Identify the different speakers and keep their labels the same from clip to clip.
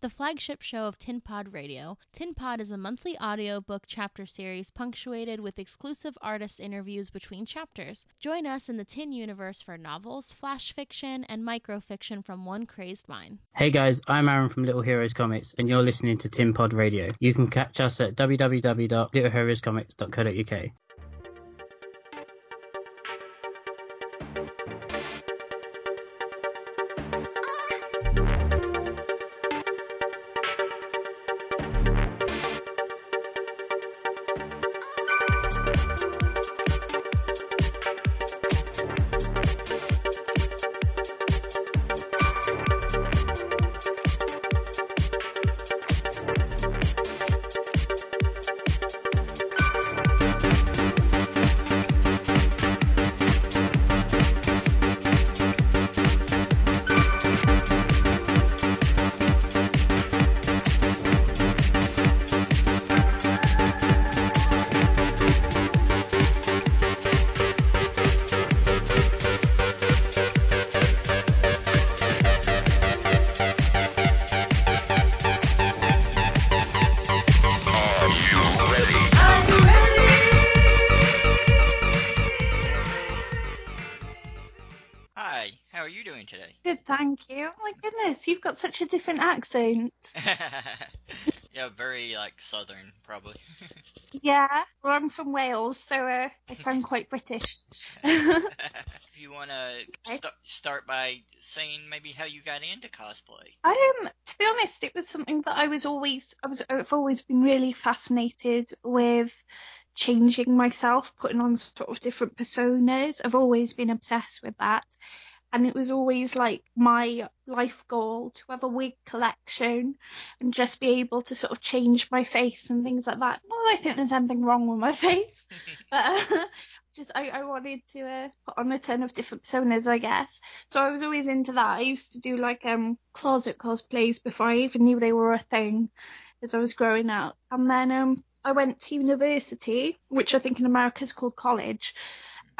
Speaker 1: the flagship show of Tin Pod Radio. Tin Pod is a monthly audio book chapter series punctuated with exclusive artist interviews between chapters. Join us in the Tin universe for novels, flash fiction, and microfiction from one crazed mind.
Speaker 2: Hey guys, I'm Aaron from Little Heroes Comics, and you're listening to Tin Pod Radio. You can catch us at www.littleheroescomics.co.uk.
Speaker 3: Hi, how are you doing today?
Speaker 4: Good, thank you. Oh my goodness, you've got such a different accent.
Speaker 3: yeah, very like southern, probably.
Speaker 4: Yeah, well, I'm from Wales, so uh, I sound quite British.
Speaker 3: if you want to st- start by saying maybe how you got into cosplay.
Speaker 4: Um, to be honest, it was something that I was always, I was, I've always been really fascinated with changing myself, putting on sort of different personas. I've always been obsessed with that. And it was always like my life goal to have a wig collection and just be able to sort of change my face and things like that. That I think there's anything wrong with my face, but uh, just I, I wanted to uh, put on a ton of different personas, I guess. So I was always into that. I used to do like um closet cosplays before I even knew they were a thing as I was growing up. And then um I went to university, which I think in America is called college.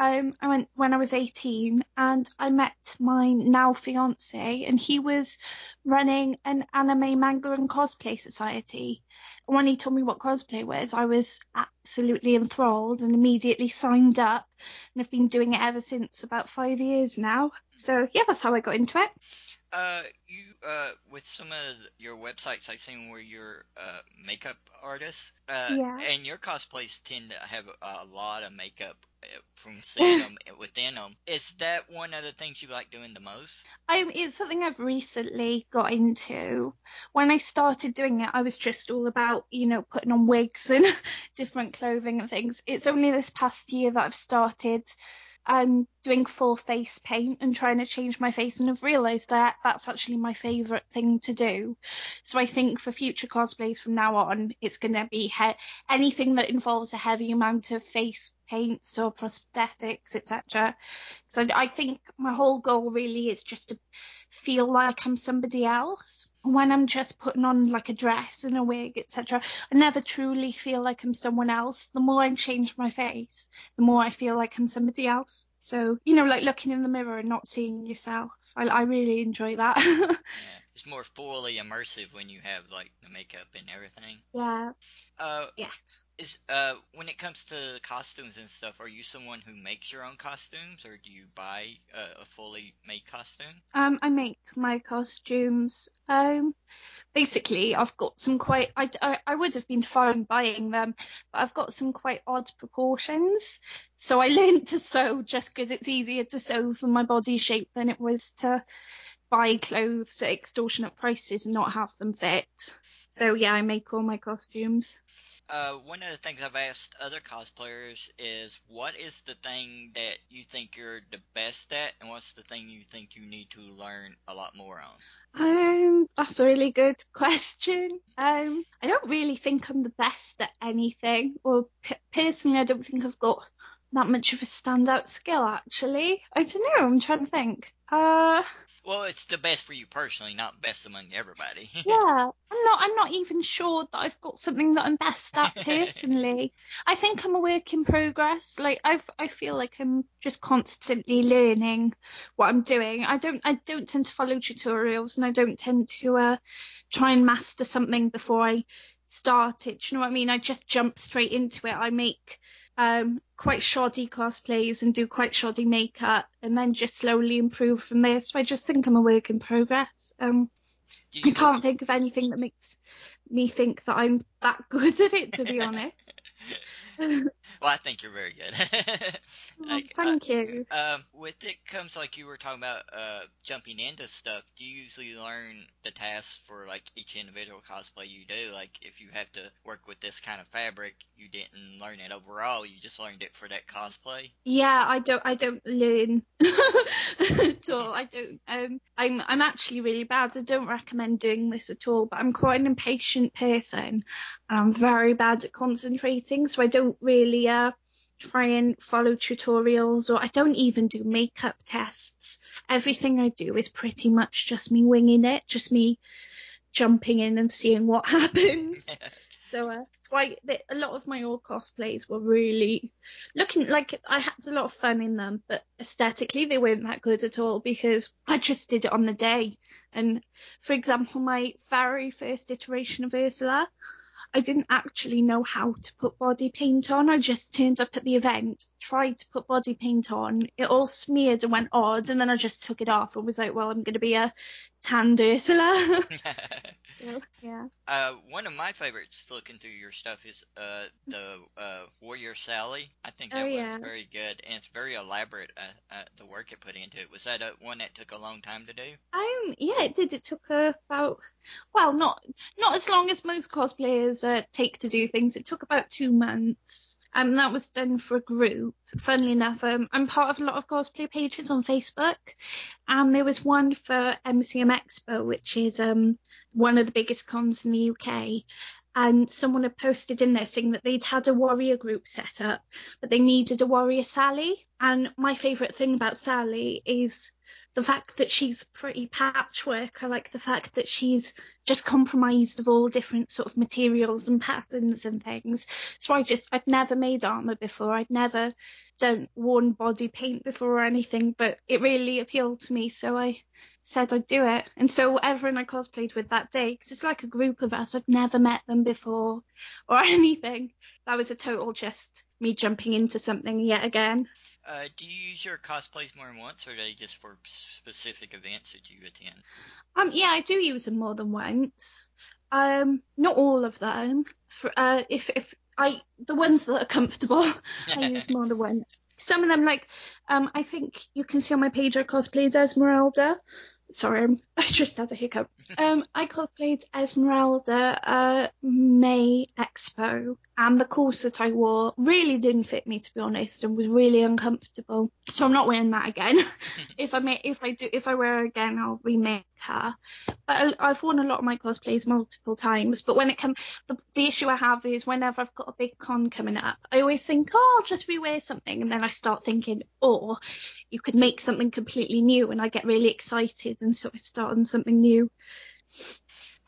Speaker 4: Um, I went when I was 18 and I met my now fiance and he was running an anime manga and cosplay society. And when he told me what cosplay was, I was absolutely enthralled and immediately signed up and I've been doing it ever since about five years now. So yeah, that's how I got into it.
Speaker 3: Uh, you uh, with some of your websites I've seen where you're uh makeup artist. Uh,
Speaker 4: Yeah.
Speaker 3: and your cosplays tend to have a lot of makeup from seeing them within them. Is that one of the things you like doing the most?
Speaker 4: I, it's something I've recently got into. When I started doing it, I was just all about, you know, putting on wigs and different clothing and things. It's only this past year that I've started um, doing full face paint and trying to change my face, and I've realised that that's actually my favourite thing to do. So I think for future cosplays from now on, it's going to be he- anything that involves a heavy amount of face paints or prosthetics, etc. So I think my whole goal really is just to feel like I'm somebody else. When I'm just putting on like a dress and a wig, etc., I never truly feel like I'm someone else. The more I change my face, the more I feel like I'm somebody else. So, you know, like looking in the mirror and not seeing yourself. I, I really enjoy that.
Speaker 3: Yeah, it's more fully immersive when you have like the makeup and everything.
Speaker 4: yeah,
Speaker 3: Uh,
Speaker 4: yes.
Speaker 3: is uh when it comes to costumes and stuff, are you someone who makes your own costumes or do you buy a, a fully made costume?
Speaker 4: Um, I make my costumes. Um, basically, I've got some quite. I, I, I would have been fine buying them, but I've got some quite odd proportions. So I learned to sew just because it's easier to sew for my body shape than it was to buy clothes at extortionate prices and not have them fit. So yeah, I make all my costumes.
Speaker 3: Uh, one of the things I've asked other cosplayers is what is the thing that you think you're the best at, and what's the thing you think you need to learn a lot more on?
Speaker 4: Um, that's a really good question. Um, I don't really think I'm the best at anything, or p- personally, I don't think I've got that much of a standout skill. Actually, I don't know. I'm trying to think. Uh,
Speaker 3: Well, it's the best for you personally, not best among everybody.
Speaker 4: yeah, I'm not. I'm not even sure that I've got something that I'm best at personally. I think I'm a work in progress. Like I, I feel like I'm just constantly learning what I'm doing. I don't. I don't tend to follow tutorials, and I don't tend to uh, try and master something before I start it. Do you know what I mean? I just jump straight into it. I make um, quite shoddy cosplays and do quite shoddy makeup and then just slowly improve from there. So I just think I'm a work in progress. Um, I can't think of anything that makes me think that I'm that good at it, to be honest.
Speaker 3: well, I think you're very good.
Speaker 4: oh, like, thank uh, you.
Speaker 3: Um, with it comes like you were talking about uh, jumping into stuff. Do you usually learn the tasks for like each individual cosplay you do? Like if you have to work with this kind of fabric, you didn't learn it overall. You just learned it for that cosplay.
Speaker 4: Yeah, I don't. I don't learn at all. I don't. Um, I'm. I'm actually really bad. I don't recommend doing this at all. But I'm quite an impatient person, and I'm very bad at concentrating. So I don't really uh, try and follow tutorials or I don't even do makeup tests. Everything I do is pretty much just me winging it, just me jumping in and seeing what happens. so uh, it's why a lot of my old cosplays were really looking like I had a lot of fun in them, but aesthetically they weren't that good at all because I just did it on the day. And for example, my very first iteration of Ursula, I didn't actually know how to put body paint on. I just turned up at the event, tried to put body paint on. It all smeared and went odd, and then I just took it off and was like, well, I'm going to be a tanned Ursula. so, yeah.
Speaker 3: Uh, one of my favorites looking through your stuff is uh, the uh, Warrior Sally. I think that
Speaker 4: oh,
Speaker 3: was
Speaker 4: yeah.
Speaker 3: very good, and it's very elaborate. Uh, uh, the work it put into it was that a, one that took a long time to do?
Speaker 4: Um, yeah, it did. It took about well, not not as long as most cosplayers uh, take to do things. It took about two months. Um, that was done for a group. Funnily enough, um, I'm part of a lot of cosplay pages on Facebook, and there was one for MCM Expo, which is um one of the biggest cons in the UK. And someone had posted in there saying that they'd had a warrior group set up, but they needed a warrior Sally. And my favourite thing about Sally is the fact that she's pretty patchwork. I like the fact that she's just compromised of all different sort of materials and patterns and things. So I just, I'd never made armour before. I'd never done worn body paint before or anything, but it really appealed to me. So I said I'd do it. And so everyone I cosplayed with that day, because it's like a group of us, I'd never met them before or anything. That was a total just me jumping into something yet again.
Speaker 3: Uh, do you use your cosplays more than once, or are they just for specific events that you attend?
Speaker 4: Um, yeah, I do use them more than once. Um, not all of them. For, uh, if if I the ones that are comfortable, I use more than once. Some of them, like, um, I think you can see on my page I cosplayed Esmeralda. Sorry, I'm, I just had a hiccup. Um, I cosplayed Esmeralda uh, May Expo, and the corset I wore really didn't fit me, to be honest, and was really uncomfortable. So I'm not wearing that again. if I may, if I do, if I wear her again, I'll remake her. But I, have worn a lot of my cosplays multiple times. But when it comes, the, the issue I have is whenever I've got a big con coming up, I always think, oh, I'll just rewear something, and then I start thinking, oh, you could make something completely new, and I get really excited, and so I start on something new.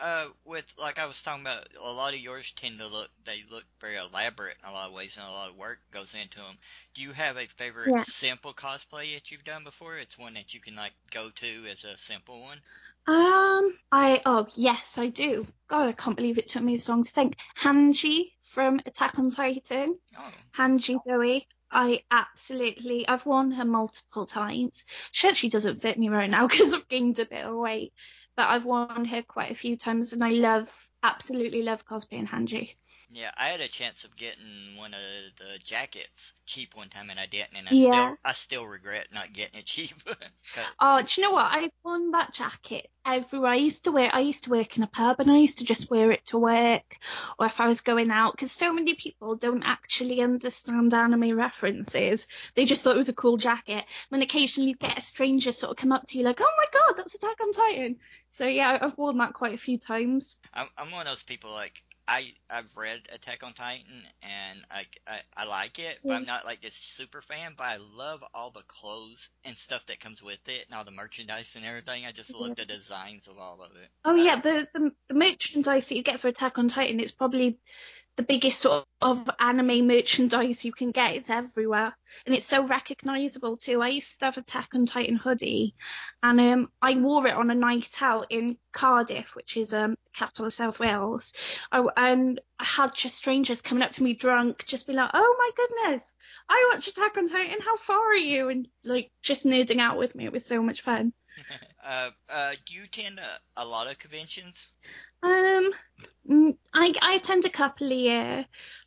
Speaker 3: Uh, with like I was talking about, a lot of yours tend to look they look very elaborate in a lot of ways, and a lot of work goes into them. Do you have a favorite yeah. simple cosplay that you've done before? It's one that you can like go to as a simple one.
Speaker 4: Um, I oh yes, I do. God, I can't believe it took me so long to think. Hanji from Attack on Titan.
Speaker 3: Oh.
Speaker 4: Hanji Zoe. I absolutely, I've worn her multiple times. She actually doesn't fit me right now because I've gained a bit of weight but I've worn her quite a few times, and I love, absolutely love cosplaying Hanji.
Speaker 3: Yeah, I had a chance of getting one of the jackets cheap one time, and I didn't, and I
Speaker 4: yeah.
Speaker 3: still, I still regret not getting it cheap.
Speaker 4: oh, do you know what? I've worn that jacket everywhere. I used to wear, I used to work in a pub, and I used to just wear it to work, or if I was going out, because so many people don't actually understand anime references. They just thought it was a cool jacket. And then occasionally you get a stranger sort of come up to you like, "Oh my god, that's Attack on Titan." So yeah, I've worn that quite a few times.
Speaker 3: I'm, I'm one of those people like I I've read Attack on Titan and I I, I like it, but I'm not like this super fan. But I love all the clothes and stuff that comes with it, and all the merchandise and everything. I just mm-hmm. love the designs of all of it.
Speaker 4: Oh yeah, the, the the merchandise that you get for Attack on Titan, it's probably the biggest sort of anime merchandise you can get. It's everywhere, and it's so recognizable too. I used to have Attack on Titan hoodie, and um, I wore it on a night out in Cardiff, which is um capital of South Wales. I, and I had just strangers coming up to me drunk, just be like, "Oh my goodness, I watch Attack on Titan. How far are you?" And like just nerding out with me. It was so much fun.
Speaker 3: uh, uh, do you attend a, a, lot of conventions?
Speaker 4: Um, mm, I I attend a couple a year.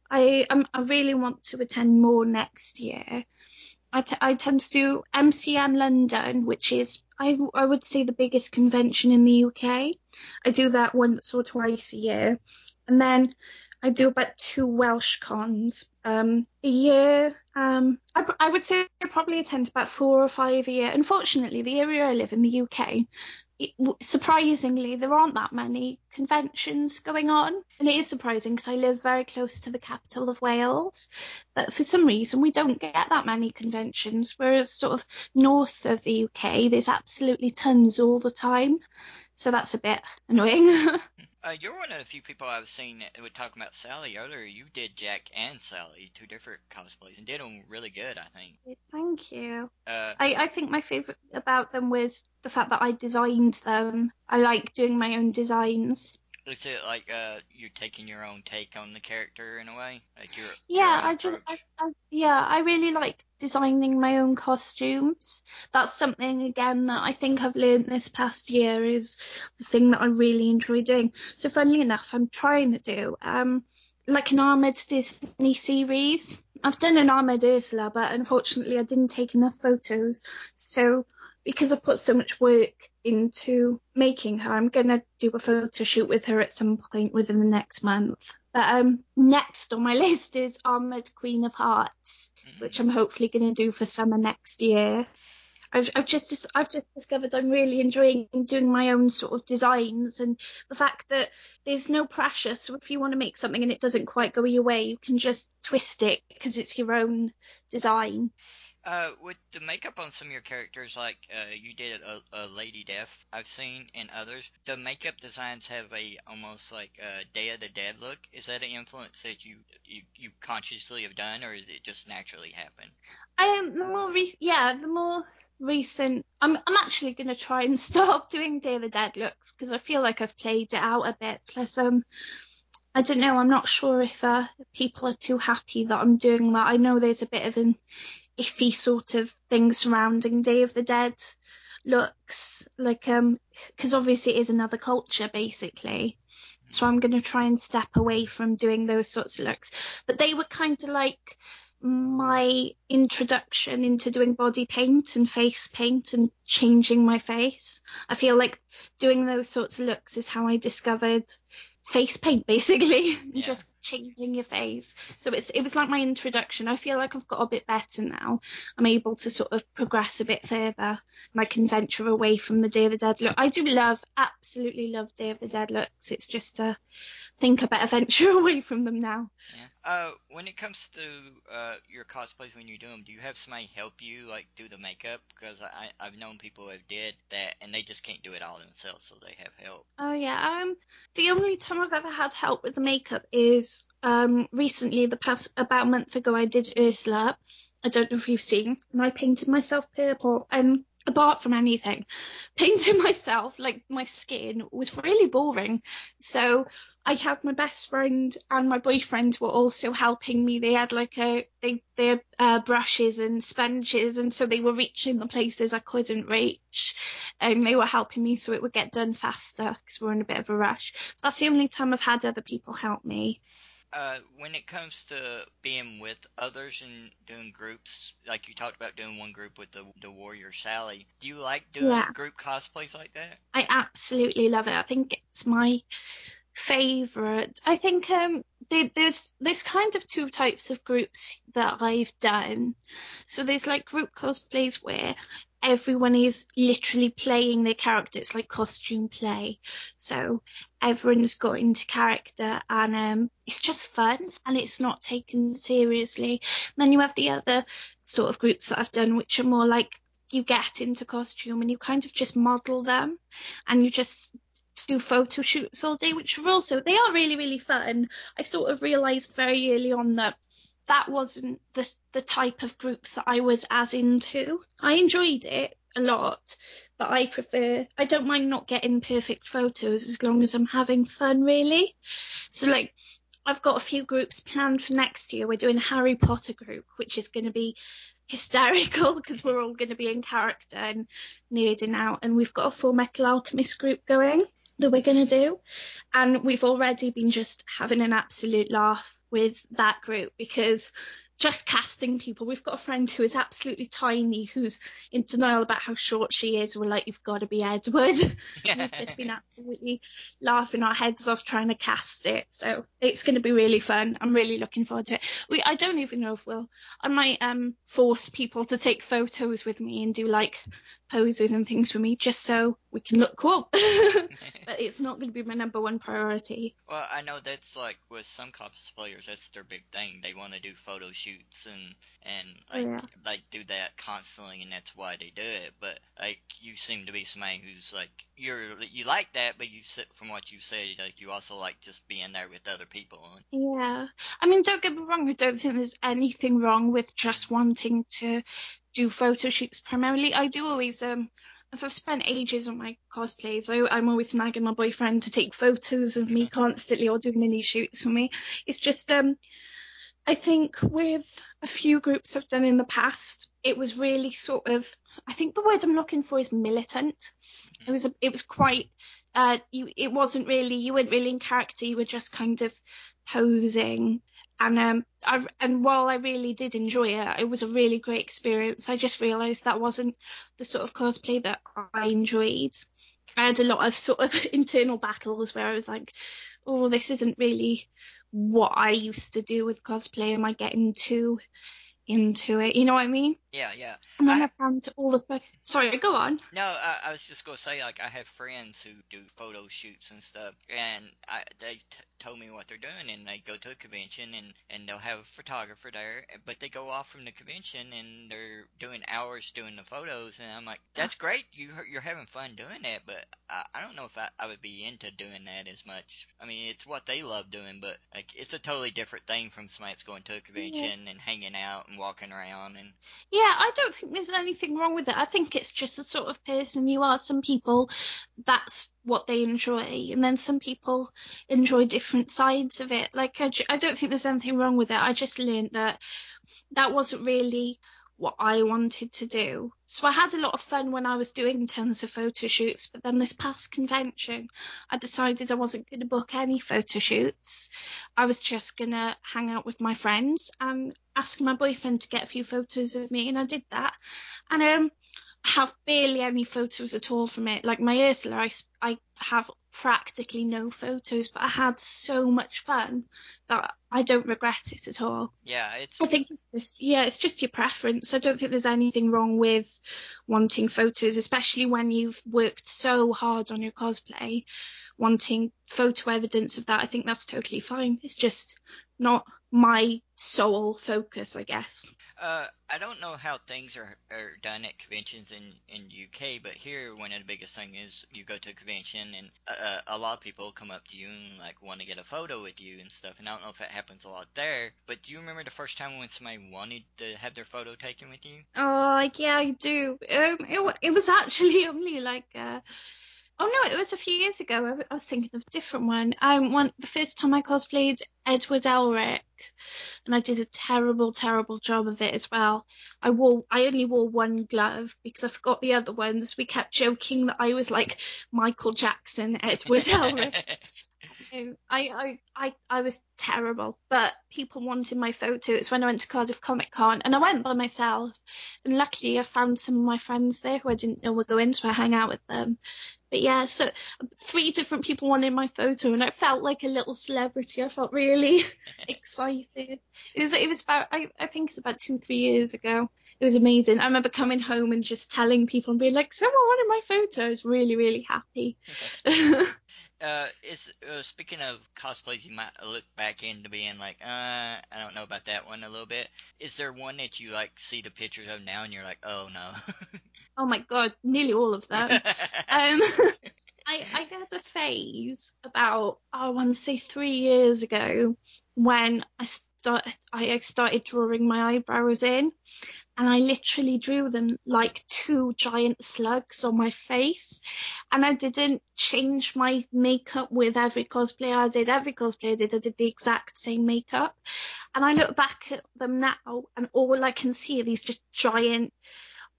Speaker 4: I um, I really want to attend more next year. I, t- I tend to do MCM London, which is I, I would say the biggest convention in the UK. I do that once or twice a year, and then I do about two Welsh cons um, a year. Um, I, I, would say I probably attend about four or five a year. Unfortunately, the area I live in, the UK, surprisingly, there aren't that many conventions going on. And it is surprising because I live very close to the capital of Wales. But for some reason, we don't get that many conventions. Whereas, sort of north of the UK, there's absolutely tons all the time. So that's a bit annoying.
Speaker 3: Uh, you're one of the few people I've seen that would talk about Sally earlier. You did Jack and Sally, two different cosplays, and did them really good, I think.
Speaker 4: Thank you. Uh, I, I think my favorite about them was the fact that I designed them. I like doing my own designs.
Speaker 3: Is it like uh, you're taking your own take on the character in a way? Like your
Speaker 4: yeah,
Speaker 3: your
Speaker 4: I just I, I, yeah, I really like designing my own costumes. That's something again that I think I've learned this past year is the thing that I really enjoy doing. So funnily enough, I'm trying to do um like an armored Disney series. I've done an armored Ursula, but unfortunately I didn't take enough photos. So because I've put so much work into making her, I'm gonna do a photo shoot with her at some point within the next month. But um, next on my list is Armored Queen of Hearts, mm-hmm. which I'm hopefully gonna do for summer next year. I've, I've just I've just discovered I'm really enjoying doing my own sort of designs and the fact that there's no pressure. So if you want to make something and it doesn't quite go your way, you can just twist it because it's your own design.
Speaker 3: Uh, with the makeup on some of your characters, like uh, you did a, a Lady Death, I've seen in others, the makeup designs have a almost like a Day of the Dead look. Is that an influence that you you, you consciously have done, or is it just naturally happen?
Speaker 4: Um, the more re- yeah, the more recent. I'm I'm actually gonna try and stop doing Day of the Dead looks because I feel like I've played it out a bit. Plus, um, I don't know. I'm not sure if uh, people are too happy that I'm doing that. I know there's a bit of an iffy sort of thing surrounding Day of the Dead looks like um because obviously it is another culture basically. So i'm going to try and step away from doing those sorts of looks. But they were kind of like my introduction into doing body paint and face paint and changing my face. I feel like doing those sorts of looks is how i discovered face paint basically. Yeah. just changing your face so it's it was like my introduction i feel like i've got a bit better now i'm able to sort of progress a bit further and i can venture away from the day of the dead look i do love absolutely love day of the dead looks it's just a think I better venture away from them now.
Speaker 3: Yeah. Uh, when it comes to uh, your cosplays when you do them, do you have somebody help you like do the makeup? Because I I've known people who have did that and they just can't do it all themselves, so they have help.
Speaker 4: Oh yeah. Um, the only time I've ever had help with the makeup is um recently, the past about a month ago, I did Ursula. I don't know if you've seen, and I painted myself purple and apart from anything, painting myself, like my skin, was really boring. So I had my best friend and my boyfriend were also helping me. They had like a they they had uh, brushes and sponges, and so they were reaching the places I couldn't reach, and they were helping me so it would get done faster because we we're in a bit of a rush. That's the only time I've had other people help me.
Speaker 3: Uh, when it comes to being with others and doing groups, like you talked about doing one group with the the warrior Sally, do you like doing yeah. group cosplays like that?
Speaker 4: I absolutely love it. I think it's my favorite. I think um, there's there's kind of two types of groups that I've done. So there's like group cosplays where everyone is literally playing their characters like costume play. So everyone's got into character and um, it's just fun and it's not taken seriously. And then you have the other sort of groups that I've done which are more like you get into costume and you kind of just model them and you just do photo shoots all day, which are also they are really really fun. I sort of realised very early on that that wasn't the the type of groups that I was as into. I enjoyed it a lot, but I prefer I don't mind not getting perfect photos as long as I'm having fun really. So like I've got a few groups planned for next year. We're doing a Harry Potter group, which is going to be hysterical because we're all going to be in character and nerding out. And we've got a Full Metal Alchemist group going that we're going to do. And we've already been just having an absolute laugh with that group because just casting people. We've got a friend who is absolutely tiny who's in denial about how short she is. We're like, you've got to be Edward. we've just been absolutely laughing our heads off trying to cast it. So it's going to be really fun. I'm really looking forward to it. We, I don't even know if we'll, I might um, force people to take photos with me and do like poses and things for me just so we can look cool. but it's not going to be my number one priority.
Speaker 3: Well, I know that's like with some cosplayers, that's their big thing. They want to do photo shoots and and oh, like
Speaker 4: yeah.
Speaker 3: like do that constantly, and that's why they do it. But like you seem to be somebody who's like you're you like that, but you from what you said, like you also like just being there with other people.
Speaker 4: Yeah, I mean, don't get me wrong. I don't think there's anything wrong with just wanting to do photo shoots primarily. I do always um if I've spent ages on my cosplays, I, I'm always nagging my boyfriend to take photos of me constantly or do mini shoots for me. It's just um I think with a few groups I've done in the past, it was really sort of I think the word I'm looking for is militant. It was a, it was quite uh you it wasn't really you weren't really in character, you were just kind of posing and um I and while I really did enjoy it, it was a really great experience. I just realised that wasn't the sort of cosplay that I enjoyed. I had a lot of sort of internal battles where I was like, oh, this isn't really what I used to do with cosplay. Am I getting too into it? You know what I mean?
Speaker 3: Yeah, yeah.
Speaker 4: And then I, found all the. Fo- Sorry, go on.
Speaker 3: No, I, I was just gonna say like I have friends who do photo shoots and stuff, and I, they t- told me what they're doing, and they go to a convention and and they'll have a photographer there, but they go off from the convention and they're doing hours doing the photos, and I'm like, that's great, you you're having fun doing that, but I, I don't know if I, I would be into doing that as much. I mean, it's what they love doing, but like it's a totally different thing from somebody that's going to a convention yeah. and hanging out and walking around and.
Speaker 4: Yeah, yeah, I don't think there's anything wrong with it. I think it's just the sort of person you are. Some people, that's what they enjoy, and then some people enjoy different sides of it. Like, I, I don't think there's anything wrong with it. I just learned that that wasn't really what I wanted to do. So I had a lot of fun when I was doing tons of photo shoots, but then this past convention, I decided I wasn't going to book any photo shoots. I was just going to hang out with my friends and ask my boyfriend to get a few photos of me, and I did that. And um, have barely any photos at all from it. Like my Ursula, I, I have practically no photos, but I had so much fun that I don't regret it at all.
Speaker 3: Yeah, it's.
Speaker 4: I think it's just yeah, it's just your preference. I don't think there's anything wrong with wanting photos, especially when you've worked so hard on your cosplay. Wanting photo evidence of that, I think that's totally fine. It's just not my sole focus, I guess.
Speaker 3: Uh, I don't know how things are, are done at conventions in in UK, but here one of the biggest thing is you go to a convention and uh, a lot of people come up to you and like want to get a photo with you and stuff. And I don't know if that happens a lot there, but do you remember the first time when somebody wanted to have their photo taken with you?
Speaker 4: Oh like yeah, I do. Um, it it was actually only like. Uh, Oh no, it was a few years ago. I, was thinking of a different one. Um, one the first time I cosplayed Edward Elric, and I did a terrible, terrible job of it as well. I wore, I only wore one glove because I forgot the other ones. We kept joking that I was like Michael Jackson, Edward Elric. I, I, I, I was terrible, but people wanted my photo. It's when I went to Cardiff Comic Con, and I went by myself. And luckily, I found some of my friends there who I didn't know were going, so I hung out with them. But yeah, so three different people wanted my photo, and I felt like a little celebrity. I felt really excited. It was it was about I, I think it's about two three years ago. It was amazing. I remember coming home and just telling people and being like, "Someone wanted my photo." I was really really happy.
Speaker 3: Uh, is uh, speaking of cosplays, you might look back into being like, uh, I don't know about that one a little bit. Is there one that you like see the pictures of now and you're like, oh no?
Speaker 4: oh my god, nearly all of them. um, I, I had a phase about I want to say three years ago when I started I started drawing my eyebrows in, and I literally drew them like two giant slugs on my face, and I didn't change my makeup with every cosplay I did. Every cosplay I did, I did the exact same makeup, and I look back at them now, and all I can see are these just giant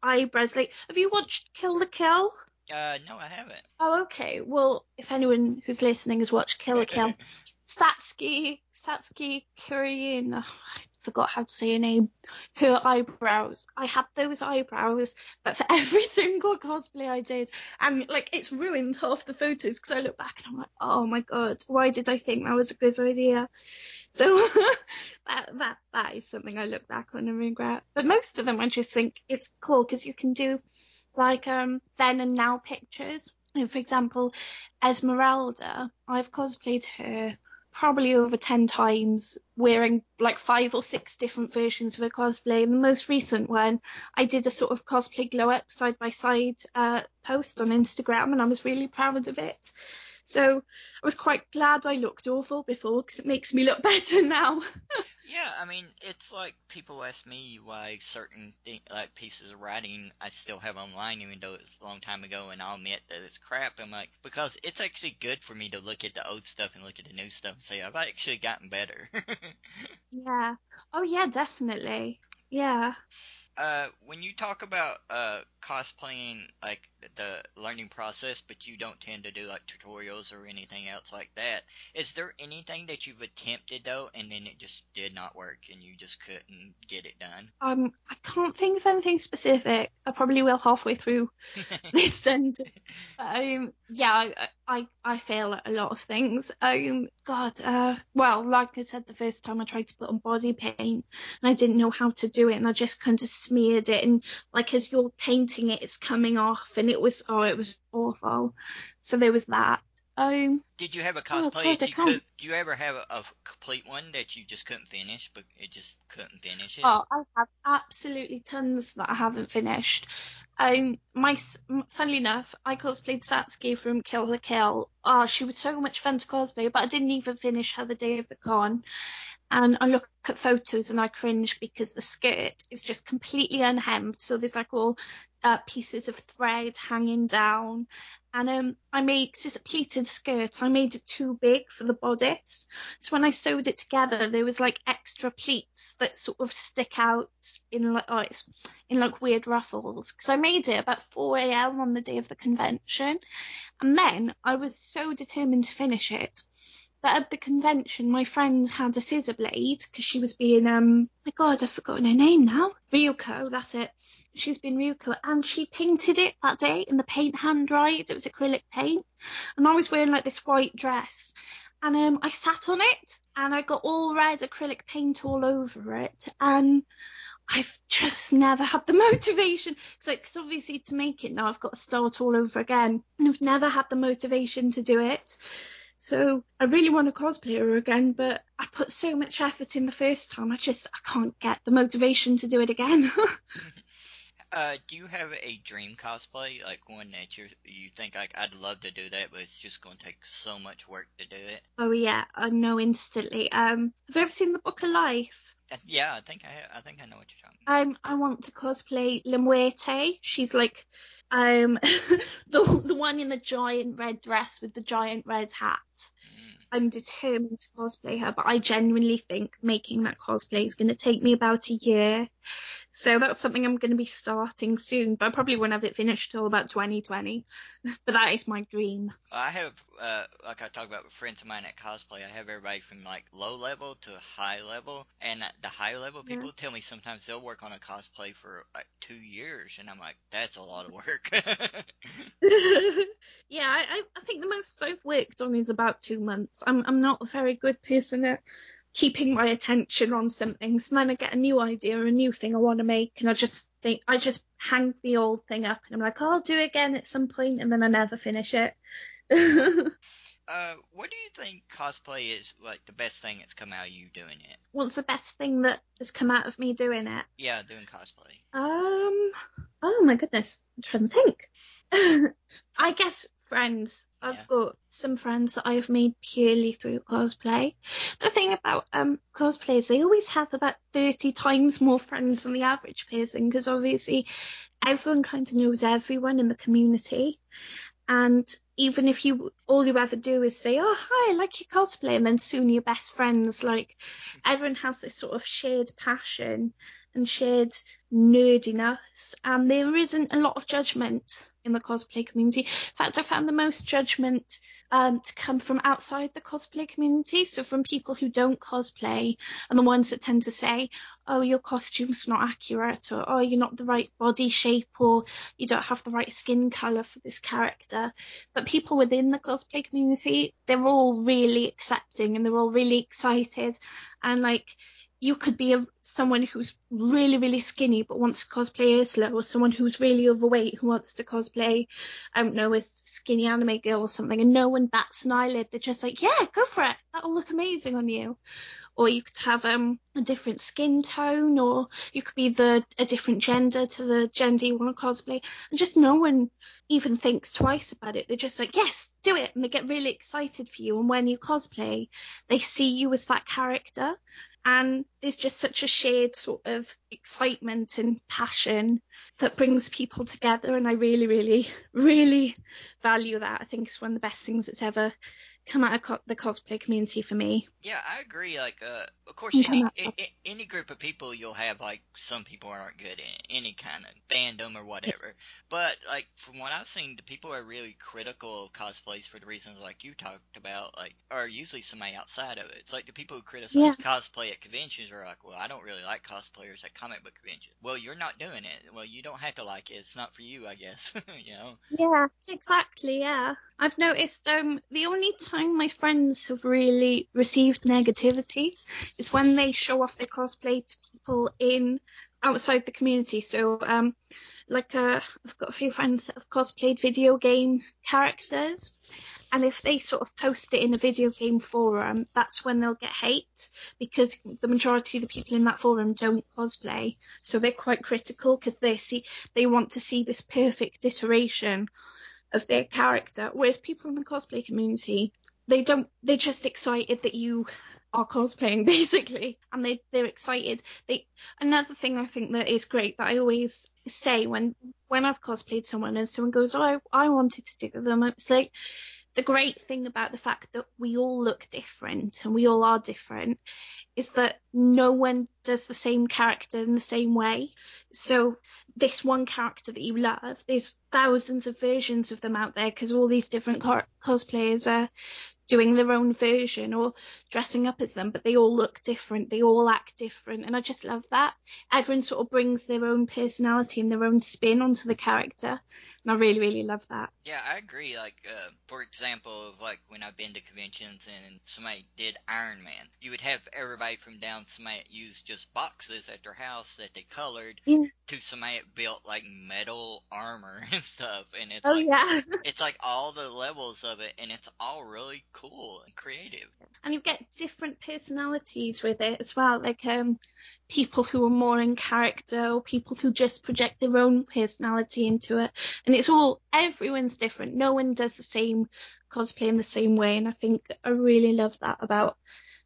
Speaker 4: eyebrows. Like, have you watched Kill la Kill?
Speaker 3: Uh, no, I haven't.
Speaker 4: Oh, okay. Well, if anyone who's listening has watched Kill la Kill, Satsuki, Satsuki Kurian, oh, I forgot how to say her name, her eyebrows. I had those eyebrows, but for every single cosplay I did, and like it's ruined half the photos because I look back and I'm like, oh my god, why did I think that was a good idea? So that that that is something I look back on and regret. But most of them I just think it's cool because you can do like um then and now pictures. For example, Esmeralda, I've cosplayed her probably over 10 times wearing like five or six different versions of a cosplay. And the most recent one, I did a sort of cosplay glow up side by side uh, post on Instagram and I was really proud of it. So I was quite glad I looked awful before because it makes me look better now.
Speaker 3: yeah, I mean, it's like people ask me why certain thing, like pieces of writing I still have online, even though it's a long time ago, and I'll admit that it's crap. I'm like, because it's actually good for me to look at the old stuff and look at the new stuff and say I've actually gotten better.
Speaker 4: yeah. Oh yeah, definitely. Yeah
Speaker 3: uh, when you talk about uh, cosplaying, like the learning process, but you don't tend to do like tutorials or anything else like that, is there anything that you've attempted though, and then it just did not work, and you just couldn't get it done?
Speaker 4: Um, I can't think of anything specific. I probably will halfway through this sentence. Um, yeah, I, I I fail at a lot of things. Um, God, uh, well, like I said the first time I tried to put on body paint, and I didn't know how to do it, and I just kind of smeared it, and like as you're painting it, it's coming off, and it was oh, it was awful. So there was that. Um,
Speaker 3: Did you have a cosplay oh, that you could? Do you ever have a, a, complete one that you just couldn't finish, but it just couldn't finish it?
Speaker 4: Oh, I have absolutely tons that I haven't finished. Um, my funnily enough, I cosplayed Satsuki from Kill la Kill. Oh, she was so much fun to cosplay, but I didn't even finish her the day of the con. And I look at photos and I cringe because the skirt is just completely unhemmed. So there's like all uh, pieces of thread hanging down, and um, I made cause it's a pleated skirt. I made it too big for the bodice, so when I sewed it together, there was like extra pleats that sort of stick out in like oh, in like weird ruffles. Because I made it about 4 a.m. on the day of the convention, and then I was so determined to finish it. But at the convention, my friend had a scissor blade because she was being um, my God, I've forgotten her name now. Ryuko, that's it she's been Ryuko and she painted it that day and the paint hand dried. It was acrylic paint. And I was wearing like this white dress. And um, I sat on it and I got all red acrylic paint all over it. And I've just never had the motivation. Because obviously to make it now, I've got to start all over again. And I've never had the motivation to do it. So I really want to cosplay her again, but I put so much effort in the first time. I just I can't get the motivation to do it again.
Speaker 3: Uh, do you have a dream cosplay, like one that you you think like I'd love to do that, but it's just going to take so much work to do it?
Speaker 4: Oh yeah, I know instantly. Um, have you ever seen the Book of Life?
Speaker 3: Uh, yeah, I think I I think I know what you're talking
Speaker 4: about. Um, I want to cosplay La Muerte. She's like um the the one in the giant red dress with the giant red hat. Mm. I'm determined to cosplay her, but I genuinely think making that cosplay is going to take me about a year. So that's something I'm going to be starting soon, but I probably won't have it finished till about 2020. but that is my dream.
Speaker 3: I have, uh, like I talked about with friends of mine at cosplay, I have everybody from like low level to high level, and the high level people yeah. tell me sometimes they'll work on a cosplay for like two years, and I'm like, that's a lot of work.
Speaker 4: yeah, I, I think the most I've worked on is about two months. I'm I'm not a very good person at keeping my attention on something. So then I get a new idea, or a new thing I want to make, and I just think I just hang the old thing up, and I'm like, oh, I'll do it again at some point, and then I never finish it.
Speaker 3: uh, what do you think cosplay is like the best thing that's come out of you doing it?
Speaker 4: What's the best thing that has come out of me doing it?
Speaker 3: Yeah, doing cosplay.
Speaker 4: Um. Oh my goodness, I'm trying to think. I guess friends. I've got some friends that I've made purely through cosplay. The thing about um cosplayers, they always have about thirty times more friends than the average person because obviously everyone kind of knows everyone in the community. And even if you all you ever do is say, "Oh, hi, I like your cosplay," and then soon you're best friends. Like everyone has this sort of shared passion and shared nerdiness, and there isn't a lot of judgment in the cosplay community. In fact, I found the most judgment um, to come from outside the cosplay community, so from people who don't cosplay, and the ones that tend to say, "Oh, your costume's not accurate," or "Oh, you're not the right body shape," or "You don't have the right skin color for this character." But people within the cosplay community, they're all really accepting and they're all really excited, and like you could be a, someone who's really, really skinny but wants to cosplay Ursula, or someone who's really overweight who wants to cosplay, I don't know, a skinny anime girl or something, and no one bats an eyelid. They're just like, yeah, go for it. That'll look amazing on you. Or you could have um, a different skin tone, or you could be the a different gender to the gender you want to cosplay, and just no one even thinks twice about it. They're just like, yes, do it, and they get really excited for you. And when you cosplay, they see you as that character and there's just such a shared sort of excitement and passion that brings people together and i really really really value that. I think it's one of the best things that's ever come out of co- the cosplay community for me
Speaker 3: Yeah, I agree. Like, uh, of course, any
Speaker 4: Matt.
Speaker 3: i- i- any group of people you'll have like some people aren't good in any kind of fandom or whatever. But like from what I've seen, the people are really critical of cosplays for the reasons like you talked about. Like, are usually somebody outside of it. It's like the people who criticize
Speaker 4: Yeah.
Speaker 3: cosplay at conventions are like, well, I don't really like cosplayers at comic book conventions. Well, you're not doing it. Well, you don't have to like it. It's not for you, I guess. you know.
Speaker 4: Yeah, exactly. Yeah, I've noticed um the only time my friends have really received negativity is when they show off their cosplay to people in outside the community. So um, like uh, I've got a few friends that have cosplayed video game characters. And if they sort of post it in a video game forum, that's when they'll get hate because the majority of the people in that forum don't cosplay. So they're quite critical because they see they want to see this perfect iteration of their character. Whereas people in the cosplay community, they don't. They're just excited that you are cosplaying, basically, and they they're excited. They another thing I think that is great that I always say when when I've cosplayed someone and someone goes, "Oh, I, I wanted to do them," it's like the great thing about the fact that we all look different and we all are different is that no one does the same character in the same way. So this one character that you love, there's thousands of versions of them out there because all these different co- cosplayers are doing their own version or dressing up as them, but they all look different, they all act different, and I just love that. Everyone sort of brings their own personality and their own spin onto the character, and I really, really love that.
Speaker 3: Yeah, I agree. Like, uh, for example, of like when I've been to conventions and somebody did Iron Man, you would have everybody from down somebody used just boxes at their house that they colored
Speaker 4: Yeah.
Speaker 3: to somebody built like metal armor and stuff, and it's
Speaker 4: Oh
Speaker 3: like
Speaker 4: yeah.
Speaker 3: it's like all the levels of it, and it's all really cool and creative.
Speaker 4: and you get different personalities with it as well like um people who are more in character or people who just project their own personality into it. And it's all everyone's different. No one does the same cosplay in the same way. And i think i really love that about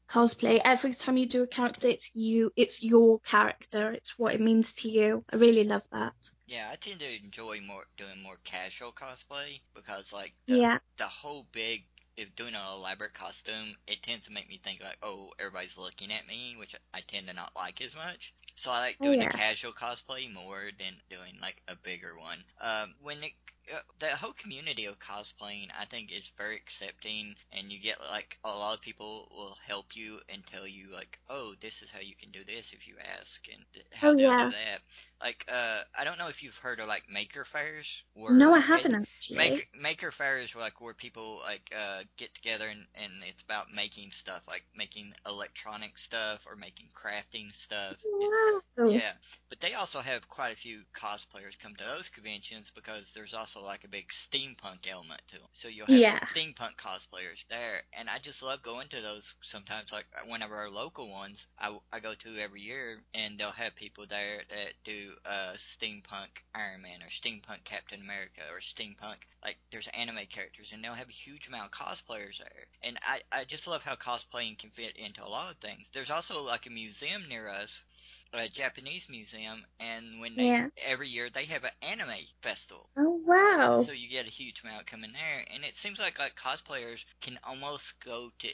Speaker 4: cosplay. Every time you do a character it's you it's your character. It's what it means to you. I really love that.
Speaker 3: Yeah, I tend to enjoy more doing more casual cosplay because like the,
Speaker 4: yeah.
Speaker 3: the whole big if doing an elaborate costume, it tends to make me think like, oh, everybody's looking at me, which I tend to not like as much. So I like
Speaker 4: Oh,
Speaker 3: doing
Speaker 4: yeah.
Speaker 3: a casual cosplay more than doing like a bigger one. Um, when it the whole community of cosplaying, I think, is very accepting, and you get like a lot of people will help you and tell you like, oh, this is how you can do this if you ask, and th- how
Speaker 4: Oh,
Speaker 3: they'll
Speaker 4: yeah.
Speaker 3: do that. Like, uh, I don't know if you've heard of like maker fairs. Where
Speaker 4: no i haven't actually
Speaker 3: Maker Maker fairs were like where people like uh, get together and, and it's about making stuff like making electronic stuff or making crafting stuff.
Speaker 4: wow
Speaker 3: Yeah, but they also have quite a few cosplayers come to those conventions because there's also like a big steampunk element to them. So you'll have
Speaker 4: Yeah.
Speaker 3: steampunk cosplayers there, and I just love going to those sometimes. Like whenever our local ones, I, I go to every year, and they'll have people there that do uh, steampunk Iron Man or steampunk Captain America or steampunk like there's anime characters, and they'll have a huge amount of cosplayers there. And I I just love how cosplaying can fit into a lot of things. There's also like a museum near us a Japanese museum, and when they
Speaker 4: Yeah.
Speaker 3: every year they have an anime festival.
Speaker 4: Oh wow.
Speaker 3: So you get a huge amount coming there, and it seems like like cosplayers can almost go to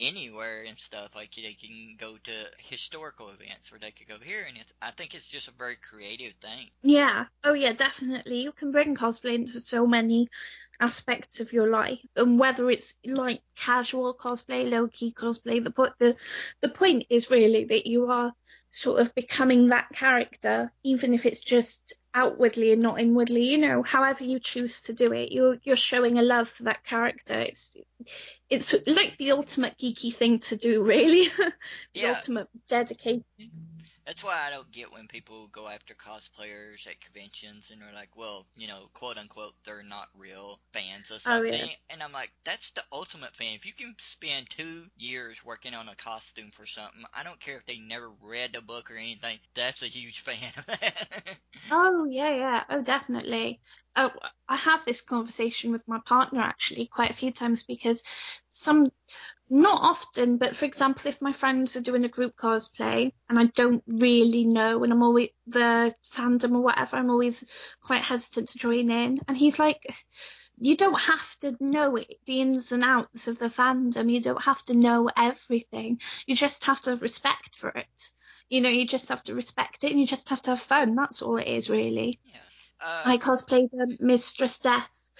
Speaker 3: anywhere and stuff. Like they can go to historical events, or they could go here, and it's, I think it's just a very creative thing.
Speaker 4: Yeah. Oh yeah, definitely. You can bring cosplay into so many aspects of your life, and whether it's like casual cosplay, low key cosplay, the point the the point is really that you are sort of becoming that character, even if it's just outwardly and not inwardly. You know, however you choose to do it, you're you're showing a love for that character. It's it's like the ultimate geeky thing to do, really. the
Speaker 3: Yeah.
Speaker 4: ultimate dedication.
Speaker 3: That's why I don't get when people go after cosplayers at conventions and are like, well, you know, quote unquote, they're not real fans of
Speaker 4: Oh,
Speaker 3: something.
Speaker 4: yeah.
Speaker 3: And I'm like, that's the ultimate fan. If you can spend two years working on a costume for something, I don't care if they never read a book or anything, that's a huge fan of that.
Speaker 4: Oh yeah, yeah. Oh, definitely. Oh, I have this conversation with my partner actually quite a few times because some, not often, but for example, if my friends are doing a group cosplay and I don't really know and I'm always the fandom or whatever, I'm always quite hesitant to join in. And he's like, you don't have to know it, the ins and outs of the fandom. You don't have to know everything. You just have to have respect for it. You know, you just have to respect it and you just have to have fun. That's all it is, really.
Speaker 3: yeah. Uh,
Speaker 4: I cosplayed um, Mistress Death,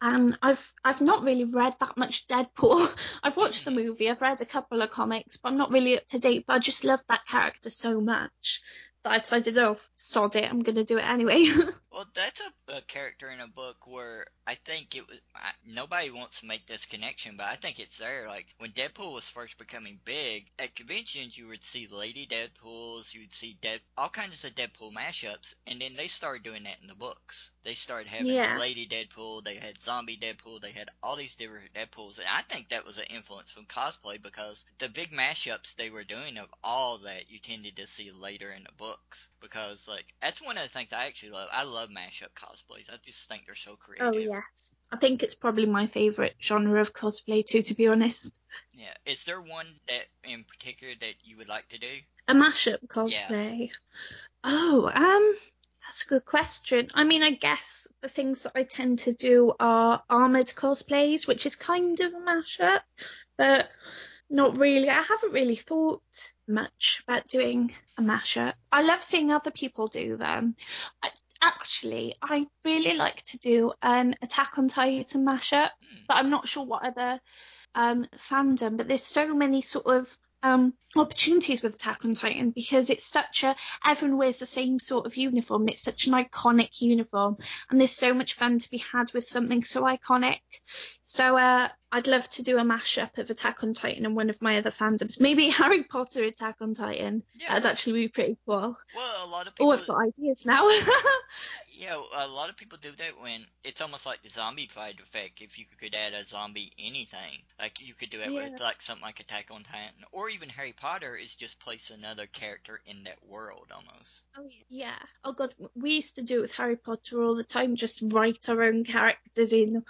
Speaker 4: and I've I've not really read that much Deadpool. I've watched the movie, I've read a couple of comics, but I'm not really up to date. But I just love that character so much I decided, oh, sod it, I'm gonna do it anyway.
Speaker 3: Well, that's a, a character in a book where I think it was. I, nobody wants to make this connection, but I think it's there. Like when Deadpool was first becoming big at conventions, you would see Lady Deadpool's, you would see Dead, all kinds of Deadpool mashups, and then they started doing that in the books. They started having
Speaker 4: Yeah.
Speaker 3: Lady Deadpool, they had Zombie Deadpool, they had all these different Deadpools, and I think that was an influence from cosplay because the big mashups they were doing of all that you tended to see later in the books because like that's one of the things I actually love. I love mashup cosplays. I just think they're so creative.
Speaker 4: oh yes, I think it's probably my favourite genre of cosplay too, to be honest.
Speaker 3: Yeah. Is there one that in particular that you would like to do?
Speaker 4: A mashup cosplay. Yeah. Oh, um, that's a good question. I mean, I guess the things that I tend to do are armored cosplays, which is kind of a mashup, but not really. I haven't really thought much about doing a mashup. I love seeing other people do them. I, actually, I really like to do an Attack on Titan mashup,
Speaker 3: Hmm.
Speaker 4: but I'm not sure what other um, fandom. But there's so many sort of um, opportunities with Attack on Titan because it's such a everyone wears the same sort of uniform. It's such an iconic uniform, and there's so much fun to be had with something so iconic. So uh, I'd love to do a mashup of Attack on Titan and one of my other fandoms. Maybe Harry Potter Attack on Titan.
Speaker 3: Yeah.
Speaker 4: That'd actually be pretty cool.
Speaker 3: Well, a lot of people.
Speaker 4: Oh, I've got ideas now.
Speaker 3: Yeah, a lot of people do that when it's almost like the zombie fight effect. If you could add a zombie anything, like you could do it with like something like Attack on Titan, or even Harry Potter is just place another character in that world almost.
Speaker 4: Oh yeah. Oh god, we used to do it with Harry Potter all the time. Just write our own characters in,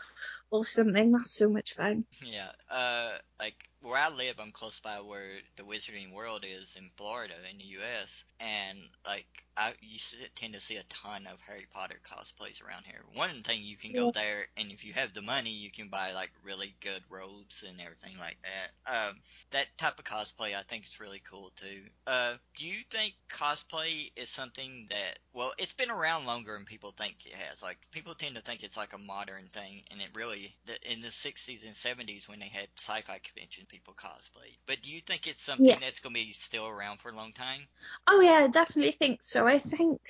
Speaker 4: or something. That's so much fun.
Speaker 3: Yeah, uh, like where I live, I'm close by where the Wizarding World is in Florida, in the U.S., and like I you tend to see a ton of Harry Potter cosplays around here. One thing you can go there, and if you have the money, you can buy like really good robes and everything like that. Um, that type of cosplay I think is really cool too. Uh, do you think cosplay is something that well, it's been around longer than people think it has. Like people tend to think it's like a modern thing, and it really in the 60s and 70s when they had sci-fi convention, people cosplayed. But do you think it's something
Speaker 4: Yeah.
Speaker 3: that's gonna be still around for a long time?
Speaker 4: Oh yeah, I definitely think so. I think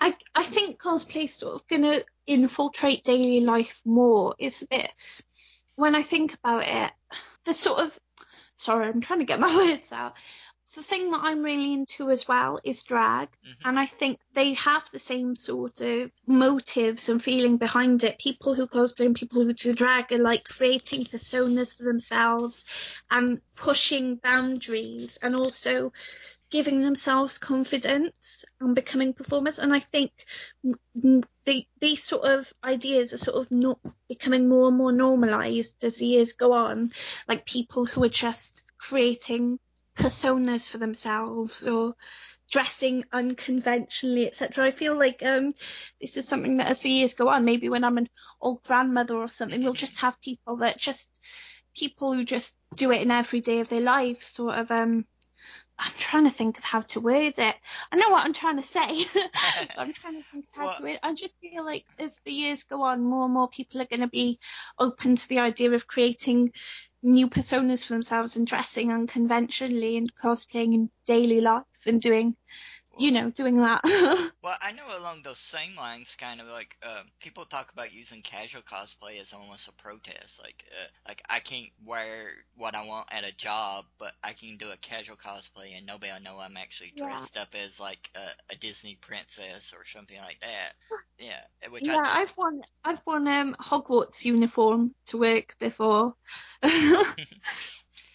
Speaker 4: I I think cosplay's sort of gonna infiltrate daily life more. It's a bit when I think about it, the sort of sorry, I'm trying to get my words out. The thing that I'm really into as well is drag.
Speaker 3: Mm-hmm.
Speaker 4: And I think they have the same sort of motives and feeling behind it. People who cosplay and people who do drag are like creating personas for themselves and pushing boundaries and also giving themselves confidence and becoming performers. And I think the, these sort of ideas are sort of not becoming more and more normalized as the years go on. Like people who are just creating personas for themselves or dressing unconventionally, etc. I feel like um, this is something that as the years go on, maybe when I'm an old grandmother or something, we'll just have people that just people who just do it in every day of their life, sort of um, I'm trying to think of how to word it. I know what I'm trying to say. I'm trying to think of how to word it. I just feel like as the years go on, more and more people are going to be open to the idea of creating new personas for themselves and dressing unconventionally and cosplaying in daily life and doing you know, doing that.
Speaker 3: well, I know along those same lines, kind of like uh, people talk about using casual cosplay as almost a protest. Like, uh, like I can't wear what I want at a job, but I can do a casual cosplay and nobody will know I'm actually dressed yeah. up as like a, a, Disney princess or something like that. Yeah, which
Speaker 4: yeah,
Speaker 3: I
Speaker 4: have worn I've worn um Hogwarts uniform to work before.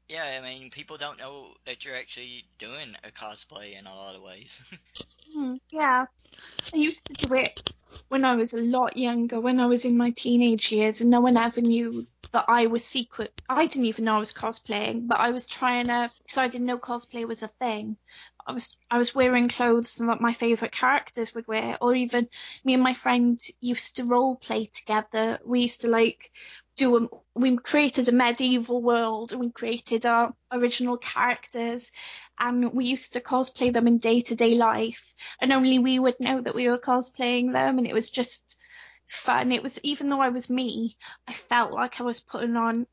Speaker 3: yeah, I mean, people don't know that you're actually doing a cosplay in a lot of ways.
Speaker 4: mm, yeah, I used to do it when I was a lot younger, when I was in my teenage years, and no one ever knew that I was secret. I didn't even know I was cosplaying, but I was trying to, because I didn't know cosplay was a thing. I was I was wearing clothes that my favourite characters would wear, or even me and my friend used to role play together. We used to like do a, we created a medieval world and we created our original characters and we used to cosplay them in day to day life and only we would know that we were cosplaying them and it was just fun. It was even though I was me, I felt like I was putting on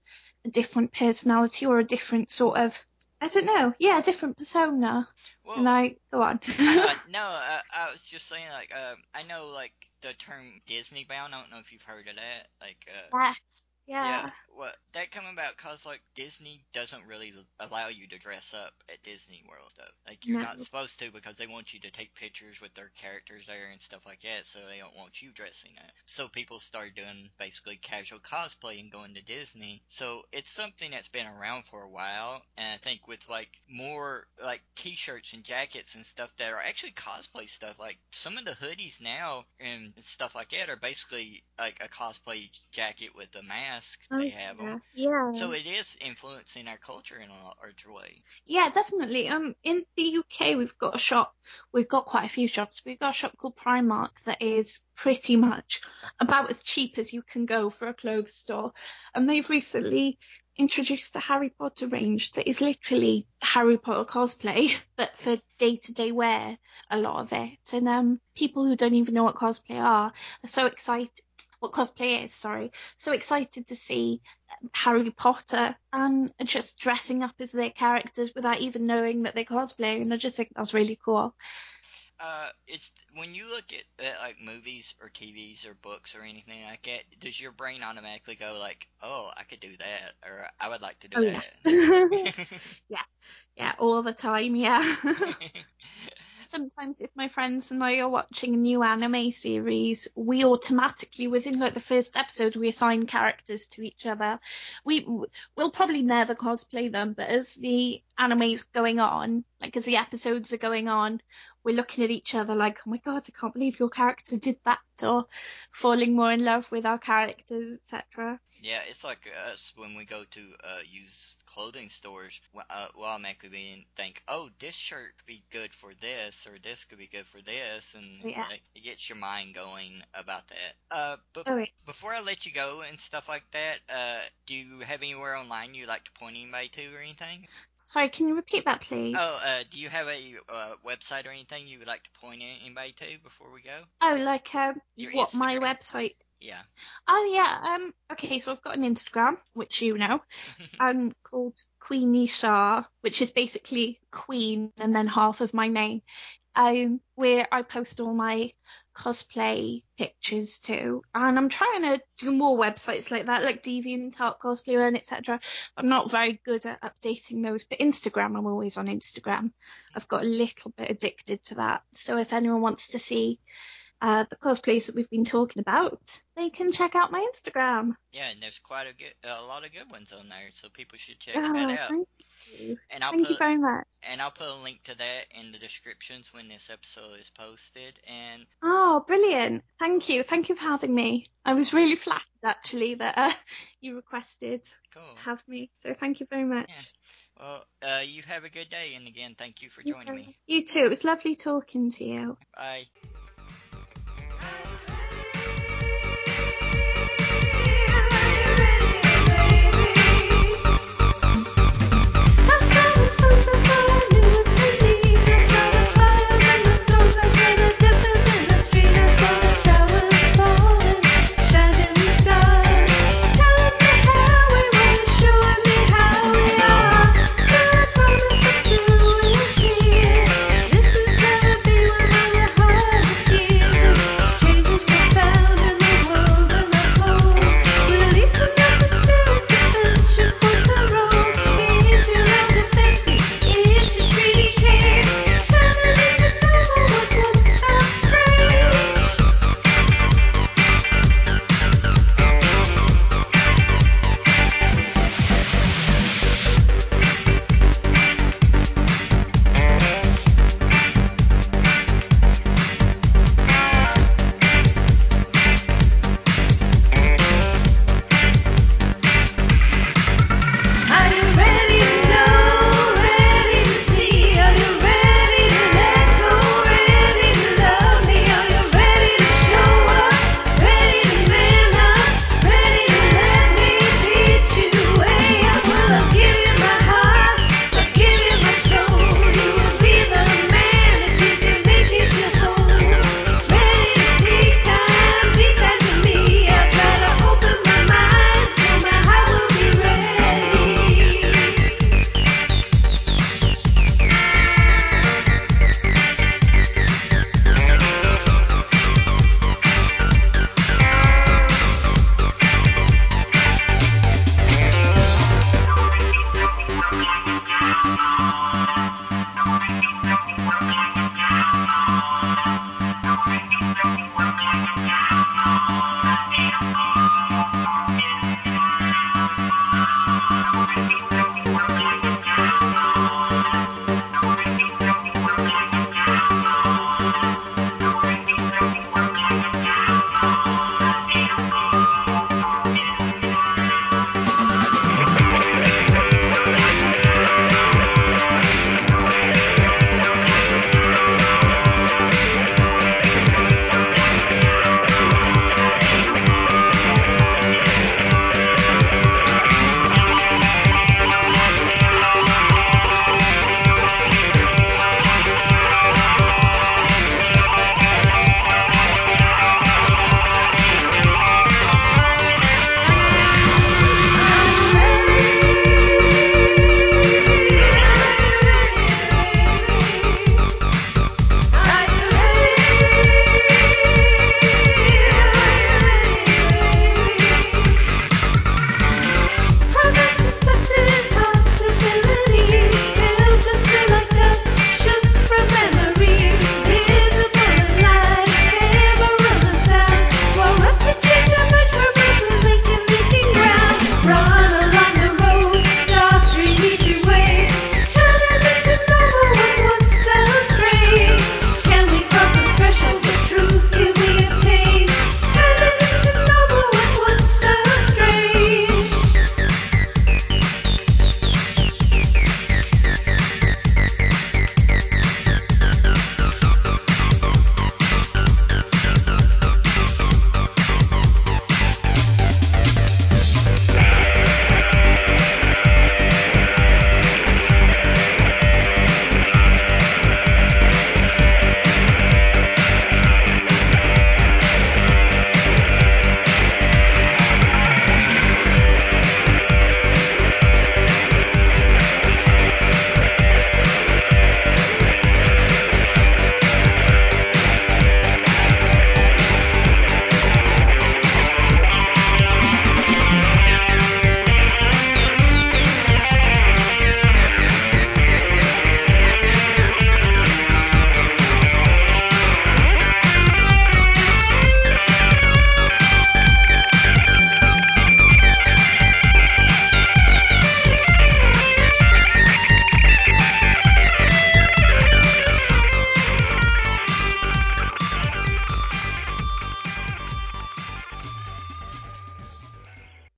Speaker 4: a different personality or a different sort of I don't know. Yeah, a different persona. Well, and I go on.
Speaker 3: uh, no, uh, I was just saying like um, I know like the term Disney bound. I don't know if you've heard of that. Like, uh,
Speaker 4: yes, yeah.
Speaker 3: Yeah, well, that come about cause like Disney doesn't really allow you to dress up at Disney World though. Like you're no. not supposed to because they want you to take pictures with their characters there and stuff like that. So they don't want you dressing up. So people start doing basically casual cosplay and going to Disney. So it's something that's been around for a while. And I think with like more like T-shirts and jackets and stuff that are actually cosplay stuff. Like some of the hoodies now and stuff like that are basically like a cosplay jacket with a mask. Oh, they have them.
Speaker 4: Yeah.
Speaker 3: So it is influencing our culture in a large way.
Speaker 4: Yeah, definitely. Um, in the UK, we've got a shop. We've got quite a few shops. We've got a shop called Primark that is pretty much about as cheap as you can go for a clothes store, and they've recently introduced a Harry Potter range that is literally Harry Potter cosplay, but for day to day wear, a lot of it. And um, people who don't even know what cosplay are are so excited. What cosplay is, sorry, so excited to see Harry Potter and just dressing up as their characters without even knowing that they're cosplaying, and I just think that's really cool
Speaker 3: uh, it's when you look at, at like movies or TVs or books or anything like that, does your brain automatically go like, "Oh, I could do that," or "I would like to do oh,
Speaker 4: that"? Yeah. yeah, yeah, all the time. Yeah. Sometimes, if my friends and I are watching a new anime series, we automatically, within like the first episode, we assign characters to each other. We we'll probably never cosplay them, but as the anime's going on, like as the episodes are going on, we're looking at each other like, oh my god, I can't believe your character did that, or falling more in love with our characters, etc.
Speaker 3: Yeah, it's like us when we go to uh, use clothing stores. Uh, we'll automatically think, oh, this shirt could be good for this, or this could be good for this, and yeah. like, it gets your mind going about that. Uh, but
Speaker 4: okay.
Speaker 3: before I let you go and stuff like that, uh, do you have anywhere online you like to point anybody to or anything?
Speaker 4: Sorry, can you repeat that, please?
Speaker 3: Oh, uh, do you have a uh, website or anything you would like to point anybody to before we go?
Speaker 4: Oh, like um, what
Speaker 3: Instagram.
Speaker 4: my website?
Speaker 3: Yeah.
Speaker 4: Oh yeah. Um. Okay, so I've got an Instagram, which you know, um, called Queenie Shah, which is basically Queen and then half of my name. Um, where I post all my cosplay pictures too. And I'm trying to do more websites like that, like DeviantArt, Cosplay and etc. I'm not very good at updating those, but Instagram, I'm always on Instagram. I've got a little bit addicted to that. So if anyone wants to see uh, the cosplays that we've been talking about, they can check out my Instagram.
Speaker 3: Yeah, and there's quite a good, a lot of good ones on there, so people should check
Speaker 4: oh,
Speaker 3: that out.
Speaker 4: Thank you.
Speaker 3: And I'll
Speaker 4: thank
Speaker 3: put,
Speaker 4: you very much.
Speaker 3: And I'll put a link to that in the descriptions when this episode is posted. And
Speaker 4: oh, brilliant! Thank you, thank you for having me. I was really flattered actually that uh, you requested
Speaker 3: cool.
Speaker 4: to have me, so thank you very much.
Speaker 3: Yeah. Well, uh, you have a good day, and again, thank you for joining
Speaker 4: yeah.
Speaker 3: me.
Speaker 4: You too. It was lovely talking to you.
Speaker 3: Bye.
Speaker 5: Thank you.